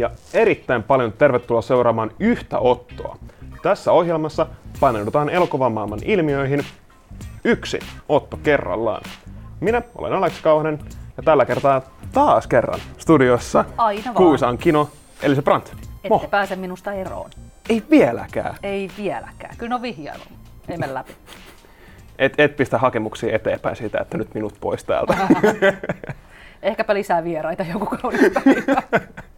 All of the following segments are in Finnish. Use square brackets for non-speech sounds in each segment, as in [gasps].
ja erittäin paljon tervetuloa seuraamaan yhtä ottoa. Tässä ohjelmassa paneudutaan elokuvamaailman ilmiöihin yksin otto kerrallaan. Minä olen Alex Kauhanen ja tällä kertaa taas kerran studiossa Aina vaan. Kuusaan Kino, eli se Brandt. Ette pääse minusta eroon. Ei vieläkään. Ei vieläkään. Kyllä on vihjailu. Ei mene läpi. Et, et pistä hakemuksia eteenpäin siitä, että nyt minut pois täältä. [laughs] Ehkäpä lisää vieraita joku kaunis päivä. [laughs]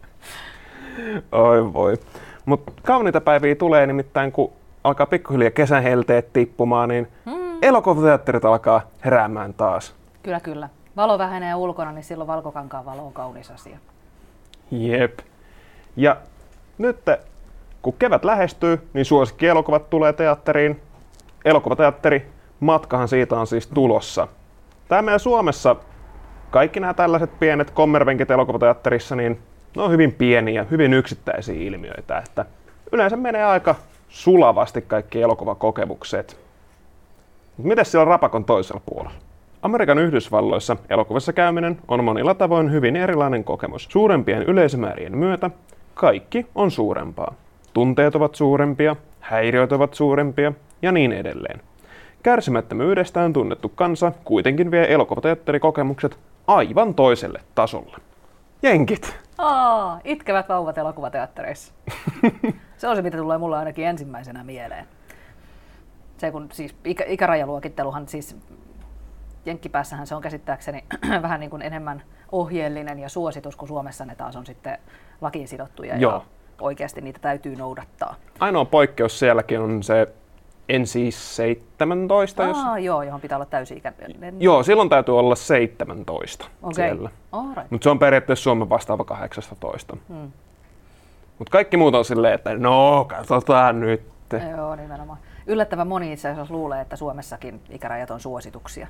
Oi voi. Mutta kauniita päiviä tulee nimittäin, kun alkaa pikkuhiljaa kesän helteet tippumaan, niin mm. elokuvateatterit alkaa heräämään taas. Kyllä, kyllä. Valo vähenee ulkona, niin silloin valkokankaan valo on kaunis asia. Jep. Ja nyt kun kevät lähestyy, niin suosikkielokuvat tulee teatteriin. Elokuvateatteri, matkahan siitä on siis tulossa. Tää meidän Suomessa kaikki nämä tällaiset pienet kommervenkit elokuvateatterissa, niin ne on hyvin pieniä, hyvin yksittäisiä ilmiöitä, että yleensä menee aika sulavasti kaikki elokuvakokemukset. Miten siellä rapakon toisella puolella? Amerikan Yhdysvalloissa elokuvassa käyminen on monilla tavoin hyvin erilainen kokemus. Suurempien yleisömäärien myötä kaikki on suurempaa. Tunteet ovat suurempia, häiriöt ovat suurempia ja niin edelleen. Kärsimättömyydestään tunnettu kansa kuitenkin vie elokuvateatterikokemukset aivan toiselle tasolle. Jenkit! Aa, itkevät vauvat elokuvateattereissa. [laughs] se on se, mitä tulee mulle ainakin ensimmäisenä mieleen. Se kun siis ikä, ikärajaluokitteluhan siis Jenkkipäässähän se on käsittääkseni [clears throat] vähän niin kuin enemmän ohjeellinen ja suositus, kun Suomessa ne taas on sitten lakiin sidottuja Joo. ja oikeasti niitä täytyy noudattaa. Ainoa poikkeus sielläkin on se NC 17, jos... Aa, joo, johon pitää olla täysi-ikäinen. Joo, silloin täytyy olla 17 Okei. siellä. Alright. Mutta se on periaatteessa Suomen vastaava 18. Hmm. Mutta kaikki muut on silleen, että no, katsotaan nyt. Joo, nimenomaan. Yllättävän moni itse asiassa luulee, että Suomessakin ikärajat on suosituksia.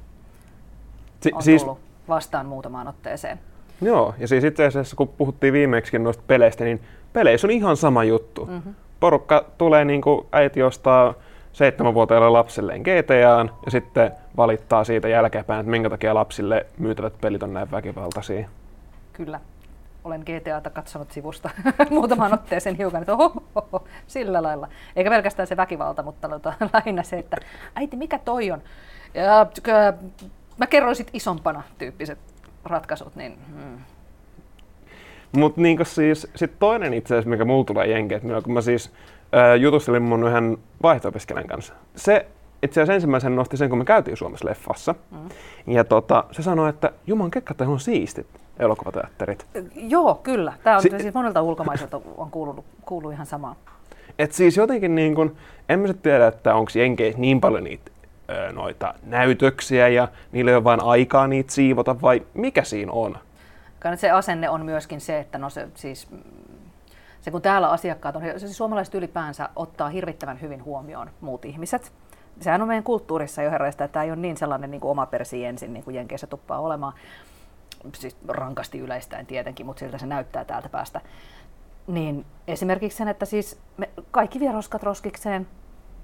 Si- On siis, tullut vastaan muutamaan otteeseen. joo, ja siis itse asiassa kun puhuttiin viimeksi noista peleistä, niin peleissä on ihan sama juttu. Mm-hmm. Porukka tulee niin kuin äiti ostaa seitsemänvuotiaalle lapselleen GTAan ja sitten valittaa siitä jälkeenpäin, että minkä takia lapsille myytävät pelit on näin väkivaltaisia. Kyllä. Olen GTAta katsonut sivusta [laughs] muutamaan otteeseen hiukan, että oho, oho, sillä lailla. Eikä pelkästään se väkivalta, mutta tota, [laughs] lähinnä se, että äiti, mikä toi on? Ja, kö, mä kerroin sit isompana tyyppiset ratkaisut, niin hmm. Mutta niin siis sit toinen itse asiassa, mikä mulla tulee jenkeä, että kun mä siis ää, jutustelin mun yhden vaihto kanssa. Se itse asiassa ensimmäisen nosti sen, kun me käytiin Suomessa leffassa. Mm. Ja tota, se sanoi, että juman kekkat on siistit elokuvateatterit. Joo, kyllä. Tämä on Si- si- siis monelta ulkomaiselta on kuulunut, kuuluu ihan samaa. Et siis jotenkin niin kun, en mä tiedä, että onko jenkeissä niin paljon niitä ö, noita näytöksiä ja niillä ei ole vain aikaa niitä siivota vai mikä siinä on? Kyllä se asenne on myöskin se, että no se siis se kun täällä asiakkaat on, siis suomalaiset ylipäänsä ottaa hirvittävän hyvin huomioon muut ihmiset. Sehän on meidän kulttuurissa jo herraista, että tämä ei ole niin sellainen niin kuin oma persi ensin, niin kuin Jenkeissä tuppaa olemaan. Siis rankasti yleistäen tietenkin, mutta siltä se näyttää täältä päästä. Niin esimerkiksi sen, että siis me kaikki vie roskat roskikseen,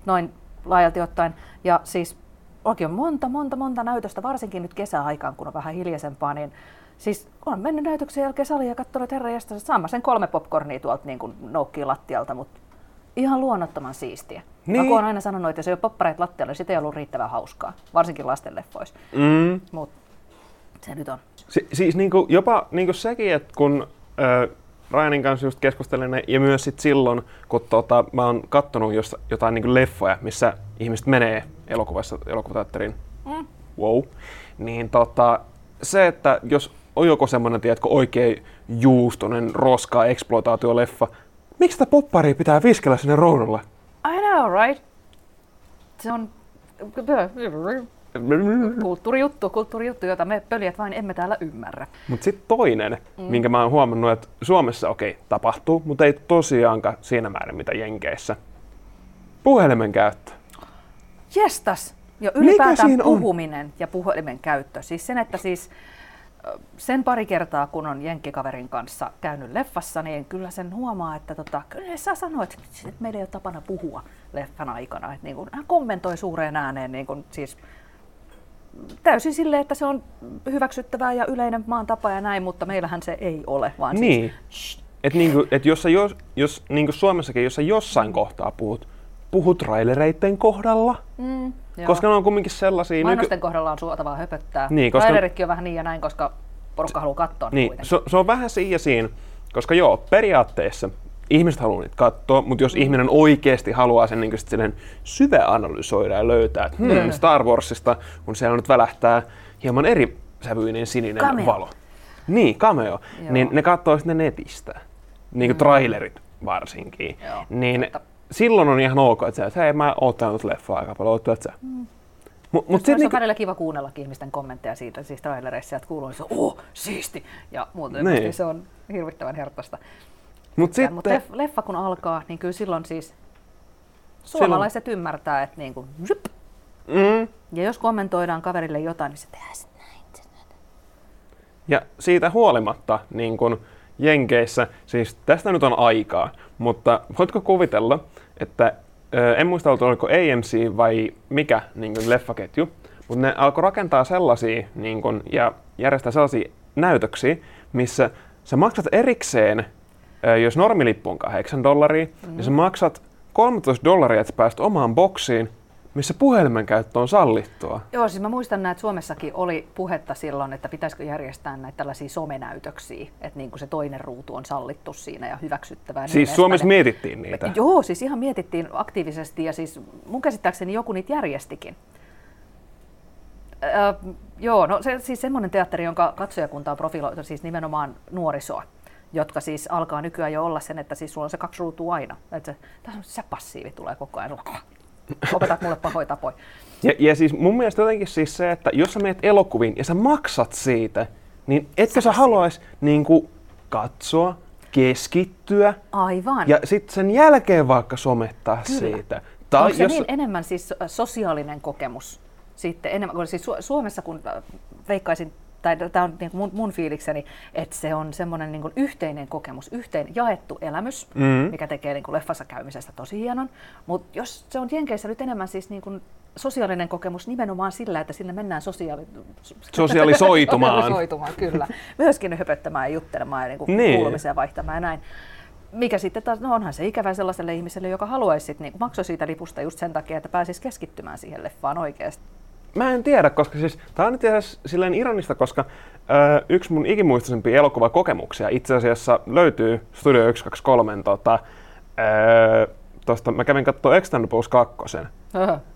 noin laajalti ottaen. Ja siis oikein on monta, monta, monta näytöstä, varsinkin nyt kesäaikaan, kun on vähän hiljaisempaa, niin Siis on mennyt näytöksen jälkeen saliin ja katsonut, että herra jästä, saan mä sen kolme popcornia tuolta niin kuin noukkii lattialta, mutta ihan luonnottoman siistiä. Niin. Niin. Mä oon aina sanonut, että jos ei ole poppareita lattialla, niin sitä ei ollut riittävän hauskaa, varsinkin lastenleffoissa. Mm. Mutta se nyt on. Si- siis niinku, jopa niinku sekin, että kun ö, Ryanin kanssa just keskustelin ja myös sit silloin, kun tota, mä oon kattonut jos, jotain niinku leffoja, missä ihmiset menee elokuvassa, elokuvateatteriin, Mm. wow, niin tota, se, että jos on joku semmoinen, tiedätkö, oikein juustonen roska exploitaatioleffa, miksi sitä popparia pitää viskellä sinne roudalle? I know, right? Se on kulttuurijuttu, kulttuurijuttu, jota me pöljät vain emme täällä ymmärrä. Mutta sitten toinen, mm. minkä mä oon huomannut, että Suomessa okei, okay, tapahtuu, mutta ei tosiaankaan siinä määrin mitä Jenkeissä. Puhelimen käyttö. Jestas! Ja ylipäätään siinä on? puhuminen ja puhelimen käyttö. Siis sen, että siis sen pari kertaa, kun on jenkkikaverin kanssa käynyt leffassa, niin kyllä sen huomaa, että tota, kyllä saa sanoa, että, meillä ei ole tapana puhua leffan aikana. Että niin kuin, hän kommentoi suureen ääneen niin kuin, siis täysin silleen, että se on hyväksyttävää ja yleinen maan tapa ja näin, mutta meillähän se ei ole, vaan Niin. siis, että niinku, et jos, sä jos, jos niinku Suomessakin, jos sä jossain kohtaa puhut, puhut trailereiden kohdalla, Mm, joo. koska ne on kumminkin sellaisia... Mainosten kohdalla on suotavaa höpöttää. Niin, koska- Traileritkin on vähän niin ja näin, koska porukka haluaa katsoa Niin, se, se on vähän siinä ja siinä, koska joo, periaatteessa ihmiset haluaa niitä katsoa, mutta jos ihminen oikeasti haluaa sen niin silleen syvä analysoida ja löytää, että hmm, Mm. Star Warsista, kun siellä nyt välähtää hieman eri sävyinen sininen Cameo. valo. Niin, cameo. Joo. Niin ne katsoo sitten netistä. Niin kuin trailerit varsinkin. Joo, niin totta. Silloin on ihan ok, että sä, että hei mä oon tänut leffaa aika paljon, ootko sä? Mm. Mut, mut Mutta sit on niinku, välillä kiva kuunnellakin ihmisten kommentteja siitä, siis trailereissa, että kuuluu, että oh, siisti, ja muuten Niin. se on hirvittävän herttaista. mut Sitten... Mutta sitten, leffa kun alkaa, niin kyllä silloin siis suomalaiset ymmärtää, että niin kuin, zyp, mm, ja jos kommentoidaan kaverille jotain, niin se tehdään näin. Ja siitä huolimatta niin kun Jenkeissä, siis tästä nyt on aikaa, mutta voitko kuvitella, että en muista oliko AMC vai mikä niin kun leffaketju, mutta ne alkoi rakentaa sellaisia niin kun, ja järjestää sellaisia näytöksiä, missä sä maksat erikseen, jos normilippu on 8 dollaria, mm-hmm. niin sä maksat 13 dollaria, että sä pääst omaan boksiin, missä puhelimen käyttö on sallittua. Joo, siis mä muistan näin, että Suomessakin oli puhetta silloin, että pitäisikö järjestää näitä tällaisia somenäytöksiä, että niin kuin se toinen ruutu on sallittu siinä ja hyväksyttävää. niin Siis Suomessa edespäin. mietittiin niitä. Joo, siis ihan mietittiin aktiivisesti ja siis mun käsittääkseni joku niitä järjestikin. Öö, joo, no se, siis semmoinen teatteri, jonka katsojakunta on profiloitu, siis nimenomaan nuorisoa, jotka siis alkaa nykyään jo olla sen, että siis sulla on se kaksi ruutua aina. Että se, tässä on se passiivi tulee koko ajan. Opetat mulle pahoja tapoja. Ja, ja siis mun mielestä jotenkin siis se, että jos sä meet elokuviin ja sä maksat siitä, niin etkö sä haluais niin kuin, katsoa, keskittyä Aivan. ja sitten sen jälkeen vaikka somettaa Kyllä. siitä. Onko se jos, niin enemmän siis so- sosiaalinen kokemus sitten enemmän, siis Su- Suomessa kun äh, veikkaisin, tai tämä on niin mun, mun fiilikseni, että se on semmoinen niin yhteinen kokemus, yhteen jaettu elämys, Mm. mikä tekee niin kuin leffassa käymisestä tosi hienon. Mutta jos se on Jenkeissä nyt enemmän siis niin kuin sosiaalinen kokemus nimenomaan sillä, että sinne mennään sosiaali... Sosialisoitumaan. [laughs] Sosialisoitumaan, kyllä. Myöskin höpöttämään ja juttelemaan ja niin kuin Niin. kuulumisia vaihtamaan ja näin. Mikä sitten taas, no onhan se ikävä sellaiselle ihmiselle, joka haluaisi sit niin maksaa siitä lipusta just sen takia, että pääsisi keskittymään siihen leffaan oikeasti. Mä en tiedä, koska siis tää on itse asiassa silleen ironista, koska ö, yksi mun ikimuistoisimpia elokuvakokemuksia itse asiassa löytyy Studio 123 tota, ö, tosta, mä kävin katsoa Extendables 2.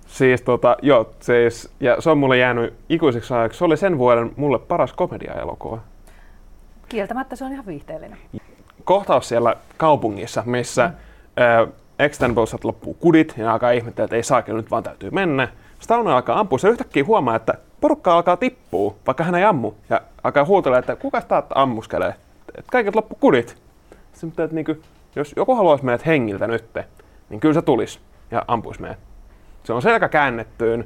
Siis tota, joo, siis, ja se on mulle jäänyt ikuisiksi ajaksi. Se oli sen vuoden mulle paras komedia-elokuva. Kieltämättä se on ihan viihteellinen. Kohtaus siellä kaupungissa, missä mm. Extendablesilta loppuu kudit ja alkaa ihmetellä, että ei saakin, nyt vaan täytyy mennä. Stallone alkaa ampua, se yhtäkkiä huomaa, että porukka alkaa tippua, vaikka hän ei ammu. Ja alkaa huutella, että kuka sitä ammuskelee, että kaikilta loppu kudit. Sitten, että niinku, jos joku haluaisi meidät hengiltä nyt, niin kyllä se tulisi ja ampuisi meidät. Se on selkä käännettyyn,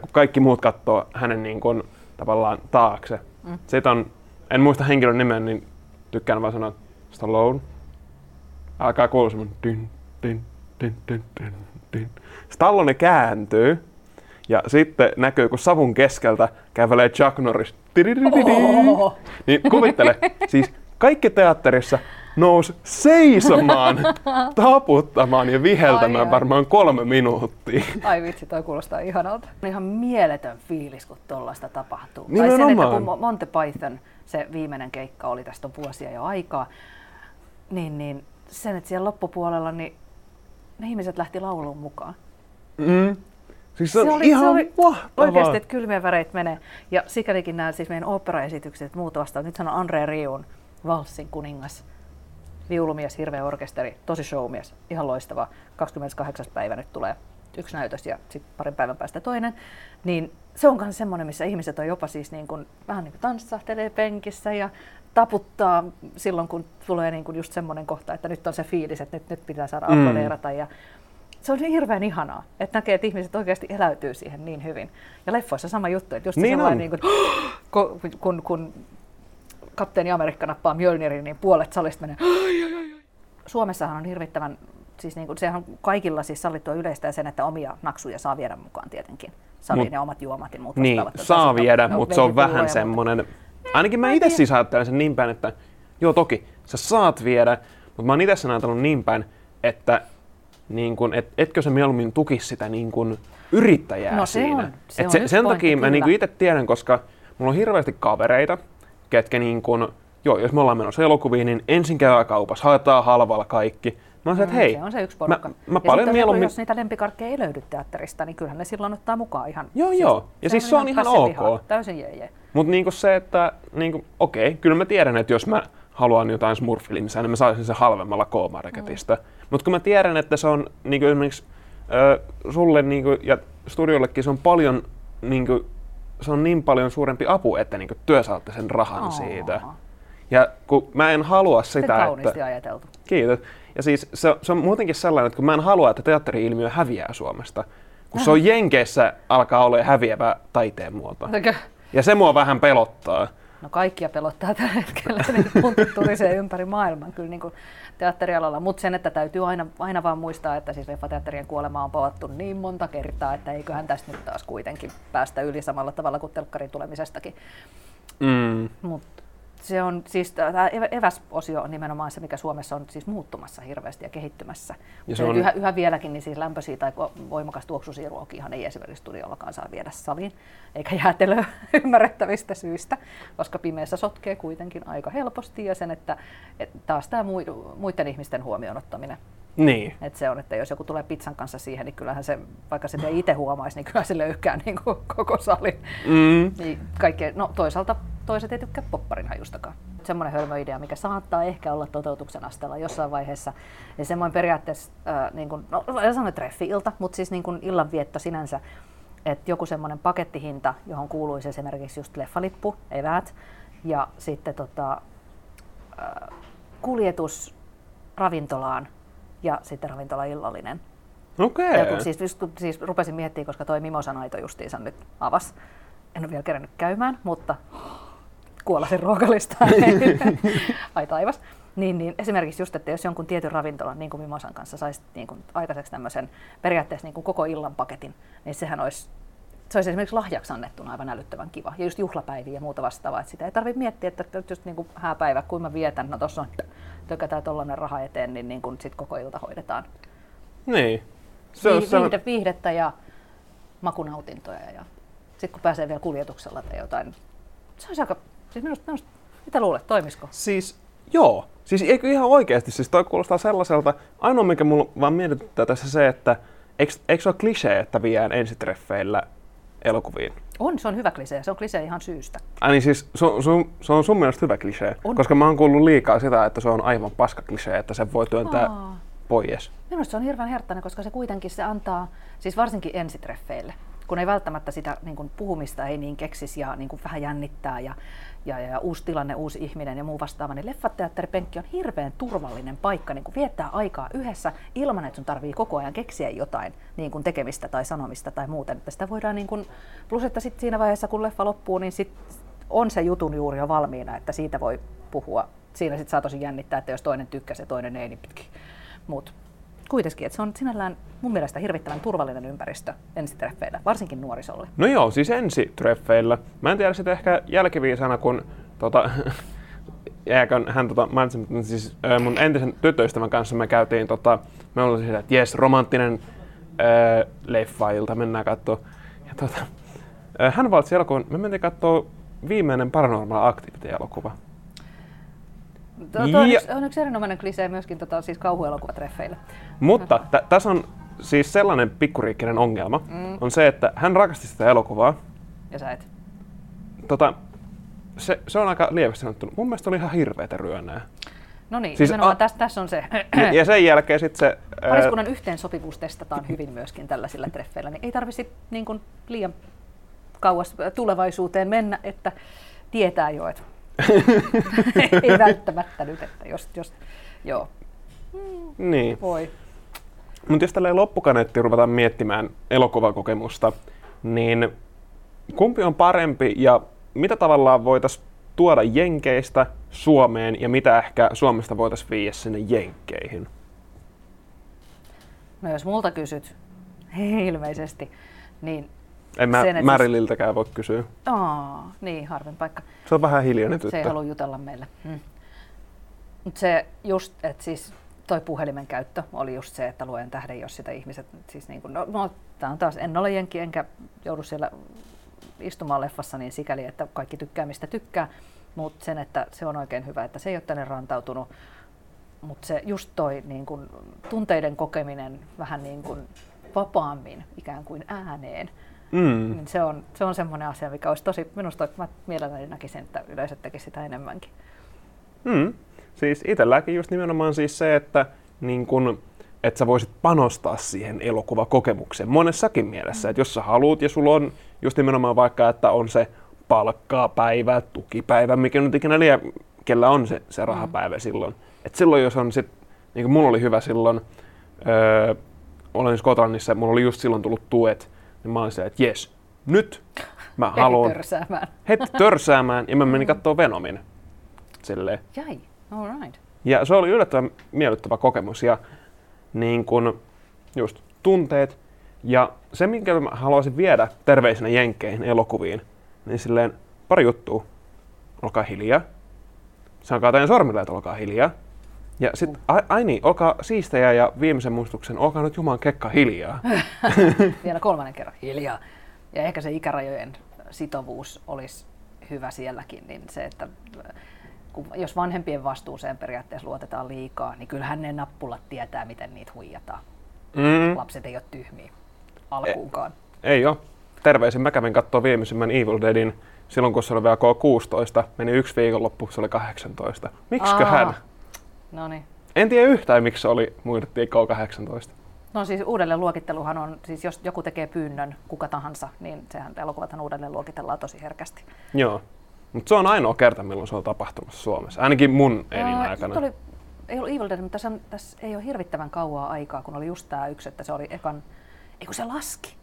kun kaikki muut katsoo hänen niin kuin, tavallaan taakse. Mm. Siitä on, en muista henkilön nimeä, niin tykkään vaan sanoa Stallone. Alkaa kuulua semmonen dyn, dyn, dyn, dyn, dyn, dyn. Stallone kääntyy ja sitten näkyy, kun savun keskeltä kävelee Chuck Norris. Niin kuvittele, siis kaikki teatterissa nousi seisomaan, [laughs] taputtamaan ja viheltämään Ai, varmaan kolme minuuttia. Ai vitsi, toi kuulostaa ihanalta. On ihan mieletön fiilis, kun tollaista tapahtuu. Tai sen, Nimenomaan. että kun Mo- Monty Python, se viimeinen keikka oli tästä on vuosia jo aikaa, niin, niin sen, että siellä loppupuolella niin ne ihmiset lähti lauluun mukaan. Mm. Siis se, Se on oli- ihan se oli mahtavaa. Oikeasti, että kylmiä väreitä menee. Ja sikälikin nämä siis meidän operaesitykset ja muut vastaavat. Nyt on Andre Riun Valssin kuningas, viulumies, hirveä orkesteri, tosi showmies, ihan loistava. 28. päivä nyt tulee yksi näytös ja sitten parin päivän päästä toinen. Niin se on myös semmoinen, missä ihmiset on jopa siis niin kuin, vähän niin kuin tanssahtelee penkissä ja taputtaa silloin, kun tulee niin kuin just semmoinen kohta, että nyt on se fiilis, että nyt, nyt pitää saada Mm. aplodeerata. Ja se on niin hirveän ihanaa, että näkee, että ihmiset oikeasti eläytyy siihen niin hyvin. Ja leffoissa sama juttu, että just Niin niin sellainen, niin kuin, [gasps] kun, kun, kun kapteeni Amerikka nappaa Mjölnirin, niin puolet salista menee. [gasps] Suomessahan on hirvittävän, siis niin kuin, sehän on kaikilla siis sallittua yleistä ja sen, että omia naksuja saa viedä mukaan tietenkin. Saliin ja omat juomat ja muut Niin, saa viedä, No, mutta se on vähän semmoinen... Ainakin mä itse siis ajattelen sen niin päin, että joo toki, sä saat viedä, mutta mä oon itse sen ajatellut niin päin, että niin kun, et, etkö sä mieluummin tukisi sitä niin kun yrittäjää No se siinä. on- se Et on se, sen pointti, takia mä niin kyllä. itse tiedän, koska mulla on hirveästi kavereita, ketkä niin kun, joo, jos me ollaan menossa elokuviin, niin ensin käy kaupassa, haetaan halvalla kaikki. Mä oon se, että Mm, hei, se on se yksi porukka. mä, mä ja paljon mieluummin... Jos niitä lempikarkkeja ei löydy teatterista, niin kyllähän ne silloin ottaa mukaan ihan... Joo, joo. Ja siis se on ihan pässin ok. lihaa. Täysin jee, jee. Mutta niinku se, että niinku, okei, kyllä mä tiedän, että jos mä haluan jotain smurfilinsaa, niin mä saisin sen halvemmalla K-Marketista. Mm. Mutta kun mä tiedän, että se on niinku esimerkiksi ö, sulle niinku, ja studiollekin se on paljon, niinku, se on niin paljon suurempi apu, että niinku, työ saatte sen rahan Oo. siitä. Ja kun mä en halua Sitten sitä, kauniisti että... ajateltu. Kiitos. Ja siis se, se on muutenkin sellainen, että kun mä en halua, että teatteri-ilmiö häviää Suomesta, kun se on Jenkeissä alkaa olla häviävä taiteen muoto. Ja se mua vähän pelottaa. No kaikkia pelottaa tällä hetkellä, [laughs] niin puntit turisee ympäri maailman kyllä niin kuin teatterialalla. Mutta sen, että täytyy aina, aina vaan muistaa, että siis leffateatterien kuolema on pavattu niin monta kertaa, että eiköhän tästä nyt taas kuitenkin päästä yli samalla tavalla kuin telkkarin tulemisestakin. Mm. Mutta se on siis tämä eväsosio on nimenomaan se, mikä Suomessa on siis muuttumassa hirveästi ja kehittymässä. Ja se on- yhä, yhä, vieläkin niin siis lämpöisiä tai voimakas tuoksuisia ruokiahan ei esimerkiksi studiollakaan saa viedä saliin, eikä jäätelöä [laughs] ymmärrettävistä syistä, koska pimeässä sotkee kuitenkin aika helposti ja sen, että, että taas tämä muiden ihmisten huomioon ottaminen. Niin. Että se on, että jos joku tulee pizzan kanssa siihen, niin kyllähän se, vaikka se ei itse huomaisi, niin kyllä se löykää [laughs] niin kuin koko salin. Mm. Niin kaikkea, no toisaalta toiset ei tykkää popparin hajustakaan. Semmoinen hölmöidea, mikä saattaa ehkä olla toteutuksen asteella jossain vaiheessa. Ja semmoinen periaatteessa, äh, niin kuin, no en sano treffi-ilta, mutta siis niin kuin illanvietto sinänsä, että joku semmoinen pakettihinta, johon kuuluisi esimerkiksi just leffalippu, eväät, ja sitten tota, äh, kuljetus ravintolaan ja sitten ravintola illallinen. Okei. Ja kun siis, just, siis rupesin miettimään, koska toi Mimosan aito justiinsa nyt avas. En ole vielä kerännyt käymään, mutta kuolasin ruokalistaan. [laughs] Ai taivas. Niin, niin esimerkiksi just, että jos jonkun tietyn ravintolan, niin kuin Mimosan kanssa, saisi niin kuin aikaiseksi tämmöisen periaatteessa niin kuin koko illan paketin, niin sehän olisi se olisi esimerkiksi lahjaksi annettuna aivan älyttömän kiva. Ja just juhlapäiviä ja muuta vastaavaa. Että sitä ei tarvitse miettiä, että just niin kuin hääpäivä, kun mä vietän, no tossa on tökätään tollanen raha eteen, niin, niin kuin sit koko ilta hoidetaan Niin. Se on, Vih- se on, viihde, viihdettä ja makunautintoja. Ja sitten kun pääsee vielä kuljetuksella tai jotain. Se olisi aika, siis minusta, minusta mitä luulet, toimisiko? siis joo. Siis eikö ihan oikeasti, siis toi kuulostaa sellaiselta, ainoa mikä mulla vaan mietityttää tässä se, että eikö, eikö se ole klisee, että viedään ensitreffeillä elokuviin? On, se on hyvä klisee. Se on klisee ihan syystä. Ai niin siis se on, se on, se on sun mielestä hyvä klisee, On. koska mä oon kuullut liikaa sitä, että se on aivan paska klisee, että sen voi työntää Aa. pois. Minusta se on hirveän herttainen, koska se kuitenkin se antaa, siis varsinkin ensitreffeille, kun ei välttämättä sitä niin kuin puhumista ei niin keksisi ja niin kuin vähän jännittää ja, ja, ja, uusi tilanne, uusi ihminen ja muu vastaava, niin leffateatteripenkki on hirveän turvallinen paikka niin kuin viettää aikaa yhdessä ilman, että sun tarvii koko ajan keksiä jotain niin kuin tekemistä tai sanomista tai muuten. Että sitä voidaan niin kuin, plus että sit siinä vaiheessa, kun leffa loppuu, niin sit on se jutun juuri jo valmiina, että siitä voi puhua. Siinä sitten saa tosi jännittää, että jos toinen tykkäsi ja toinen ei, niin pitkin. Kuitenkin, että se on sinällään mun mielestä hirvittävän turvallinen ympäristö ensitreffeillä, varsinkin nuorisolle. No joo, siis ensitreffeillä. Mä en tiedä sitä ehkä jälkiviisana, kun tota, [laughs] jääkö hän tota, mainitsin, mutta siis mun entisen tyttöystävän kanssa me käytiin, tota, me oltiin sitä, että jes, romanttinen ö, leffailta, mennään katsoa. Ja tota, hän valitsi elokuvan, me mentiin katsoa viimeinen Paranormal Activity-elokuva. Tuo, tuo on, Ja- yksi, on yksi erinomainen klisee myöskin tota, siis kauhuelokuvatreffeillä. Mutta [laughs] t- tässä on siis sellainen pikkuriikkinen ongelma, mm. on se, että hän rakasti sitä elokuvaa. Ja sä et. Tota, se, se on aika lievästi sanottu. Mun mielestä oli ihan hirveetä ryönää. No niin, Siis nimenomaan a- tässä, tässä on se. [clears throat] Ja, ja sen jälkeen sitten se... [clears throat] ää, Pariskunnan yhteensopivuus testataan hyvin myöskin tällaisilla treffeillä, niin ei tarvitse niin kuin liian kauas tulevaisuuteen mennä, että tietää jo, että ei välttämättä nyt, että jos, jos joo, Niin. voi. Mutta jos tälleen loppukaneetti ruvetaan miettimään elokuvakokemusta, niin kumpi on parempi ja mitä tavallaan voitaisiin tuoda Jenkeistä Suomeen ja mitä ehkä Suomesta voitaisiin viiä sinne Jenkkeihin? No jos multa kysyt, [laughs] ilmeisesti, niin En mä Sen, että Märililtäkään voi kysyä. aa, niin harvin paikka. Se on vähän hiljainen Se ei tyttö. halua jutella meille. Mm. Mutta se just, että siis toi puhelimen käyttö oli just se, että luen tähden, jos sitä ihmiset, siis niin kuin, no, no tämä on taas, en ole jenki, enkä joudu siellä istumaan leffassa niin sikäli, että kaikki tykkää mistä tykkää, mutta sen, että se on oikein hyvä, että se ei ole tänne rantautunut, mutta se just toi niin kun, tunteiden kokeminen vähän niin kuin vapaammin ikään kuin ääneen, mm. niin se on, se on semmoinen asia, mikä olisi tosi, minusta mä mielelläni näkisin, että yleisöt tekisi sitä enemmänkin. Mm. Siis itselläkin just nimenomaan siis se, että niin kun, että sä voisit panostaa siihen elokuvakokemukseen monessakin mielessä. Mm. Että jos sä haluat ja sulla on just nimenomaan vaikka, että on se palkkaa päivä, tukipäivä, mikä nyt ikinä liian, kellä on se, se rahapäivä mm. silloin. Et silloin jos on sit, niin kuin mulla oli hyvä silloin, öö, olen Skotlannissa, mulla oli just silloin tullut tuet, niin mä olin se, että jes, nyt mä haluan törsäämään. heti törsäämään, ja mä menin mm. katsoa Venomin. Silleen. Jäi, all right. Ja se oli yllättävän miellyttävä kokemus, ja niin kun, just tunteet, ja se, minkä mä haluaisin viedä terveisenä jenkkeihin elokuviin, niin silleen pari juttua. Olkaa hiljaa. Sanokaa teidän sormille, että olkaa hiljaa. Ja sitten, ai, ai niin, olkaa siistejä ja viimeisen muistuksen, olkaa nyt Jumalan kekka hiljaa. [laughs] Vielä kolmannen kerran, hiljaa. Ja ehkä se ikärajojen sitovuus olisi hyvä sielläkin, niin se, että kun, jos vanhempien vastuuseen periaatteessa luotetaan liikaa, niin kyllähän ne nappulat tietää, miten niitä huijataan. Mm. Lapset ei ole tyhmiä alkuunkaan. Ei, ei ole. Terveisin mä kävin katsoa viimeisimmän Evil Deadin silloin, kun se oli vielä K16. Meni yksi viikonloppu, se oli 18. Miksiköhän? No niin. En tiedä yhtään, miksi se oli, muistettiin K18. No siis uudelleen luokitteluhan on, siis jos joku tekee pyynnön, kuka tahansa, niin sehän elokuvathan uudelleen luokitellaan tosi herkästi. Joo. Mutta se on ainoa kerta, milloin se on tapahtumassa Suomessa, ainakin mun elinaikana. Oli, ei ollut Evil Dead, mutta tässä, tässä ei ole hirvittävän kauaa aikaa, kun oli just tämä yksi, että se oli ekan, ei kun se laski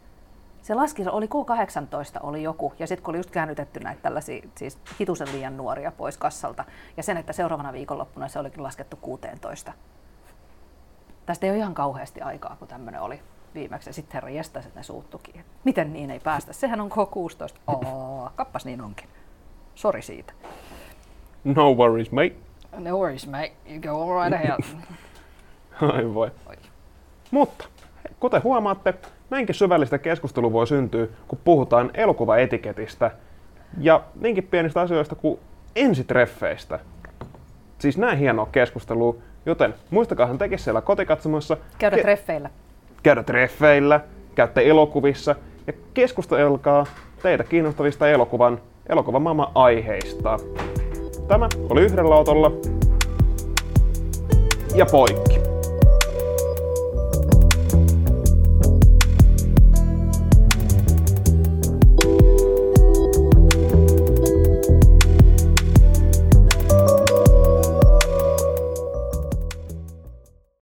se laski, oli Q18 oli joku, ja sitten kun oli just käännytetty näitä tällaisia siis hitusen liian nuoria pois kassalta, ja sen, että seuraavana viikonloppuna se olikin laskettu 16. Tästä ei ole ihan kauheasti aikaa, kun tämmöinen oli viimeksi, ja sitten herra jästäisi, että ne suuttukin. Miten niin ei päästä? Sehän on K16. Oo, kappas niin onkin. Sori siitä. No worries, mate. No worries, mate. You go all right ahead. [laughs] Ai voi. Oi. Mutta, kuten huomaatte, Näinkin syvällistä keskustelua voi syntyä, kun puhutaan elokuvaetiketistä ja niinkin pienistä asioista kuin ensitreffeistä. Siis näin hienoa keskustelua, joten muistakaahan tekin siellä kotikatsomossa. Käydä ke- treffeillä. Käydä treffeillä, käytte elokuvissa ja keskustelkaa teitä kiinnostavista elokuvan, elokuvan maailman aiheista. Tämä oli yhdellä autolla ja poikki.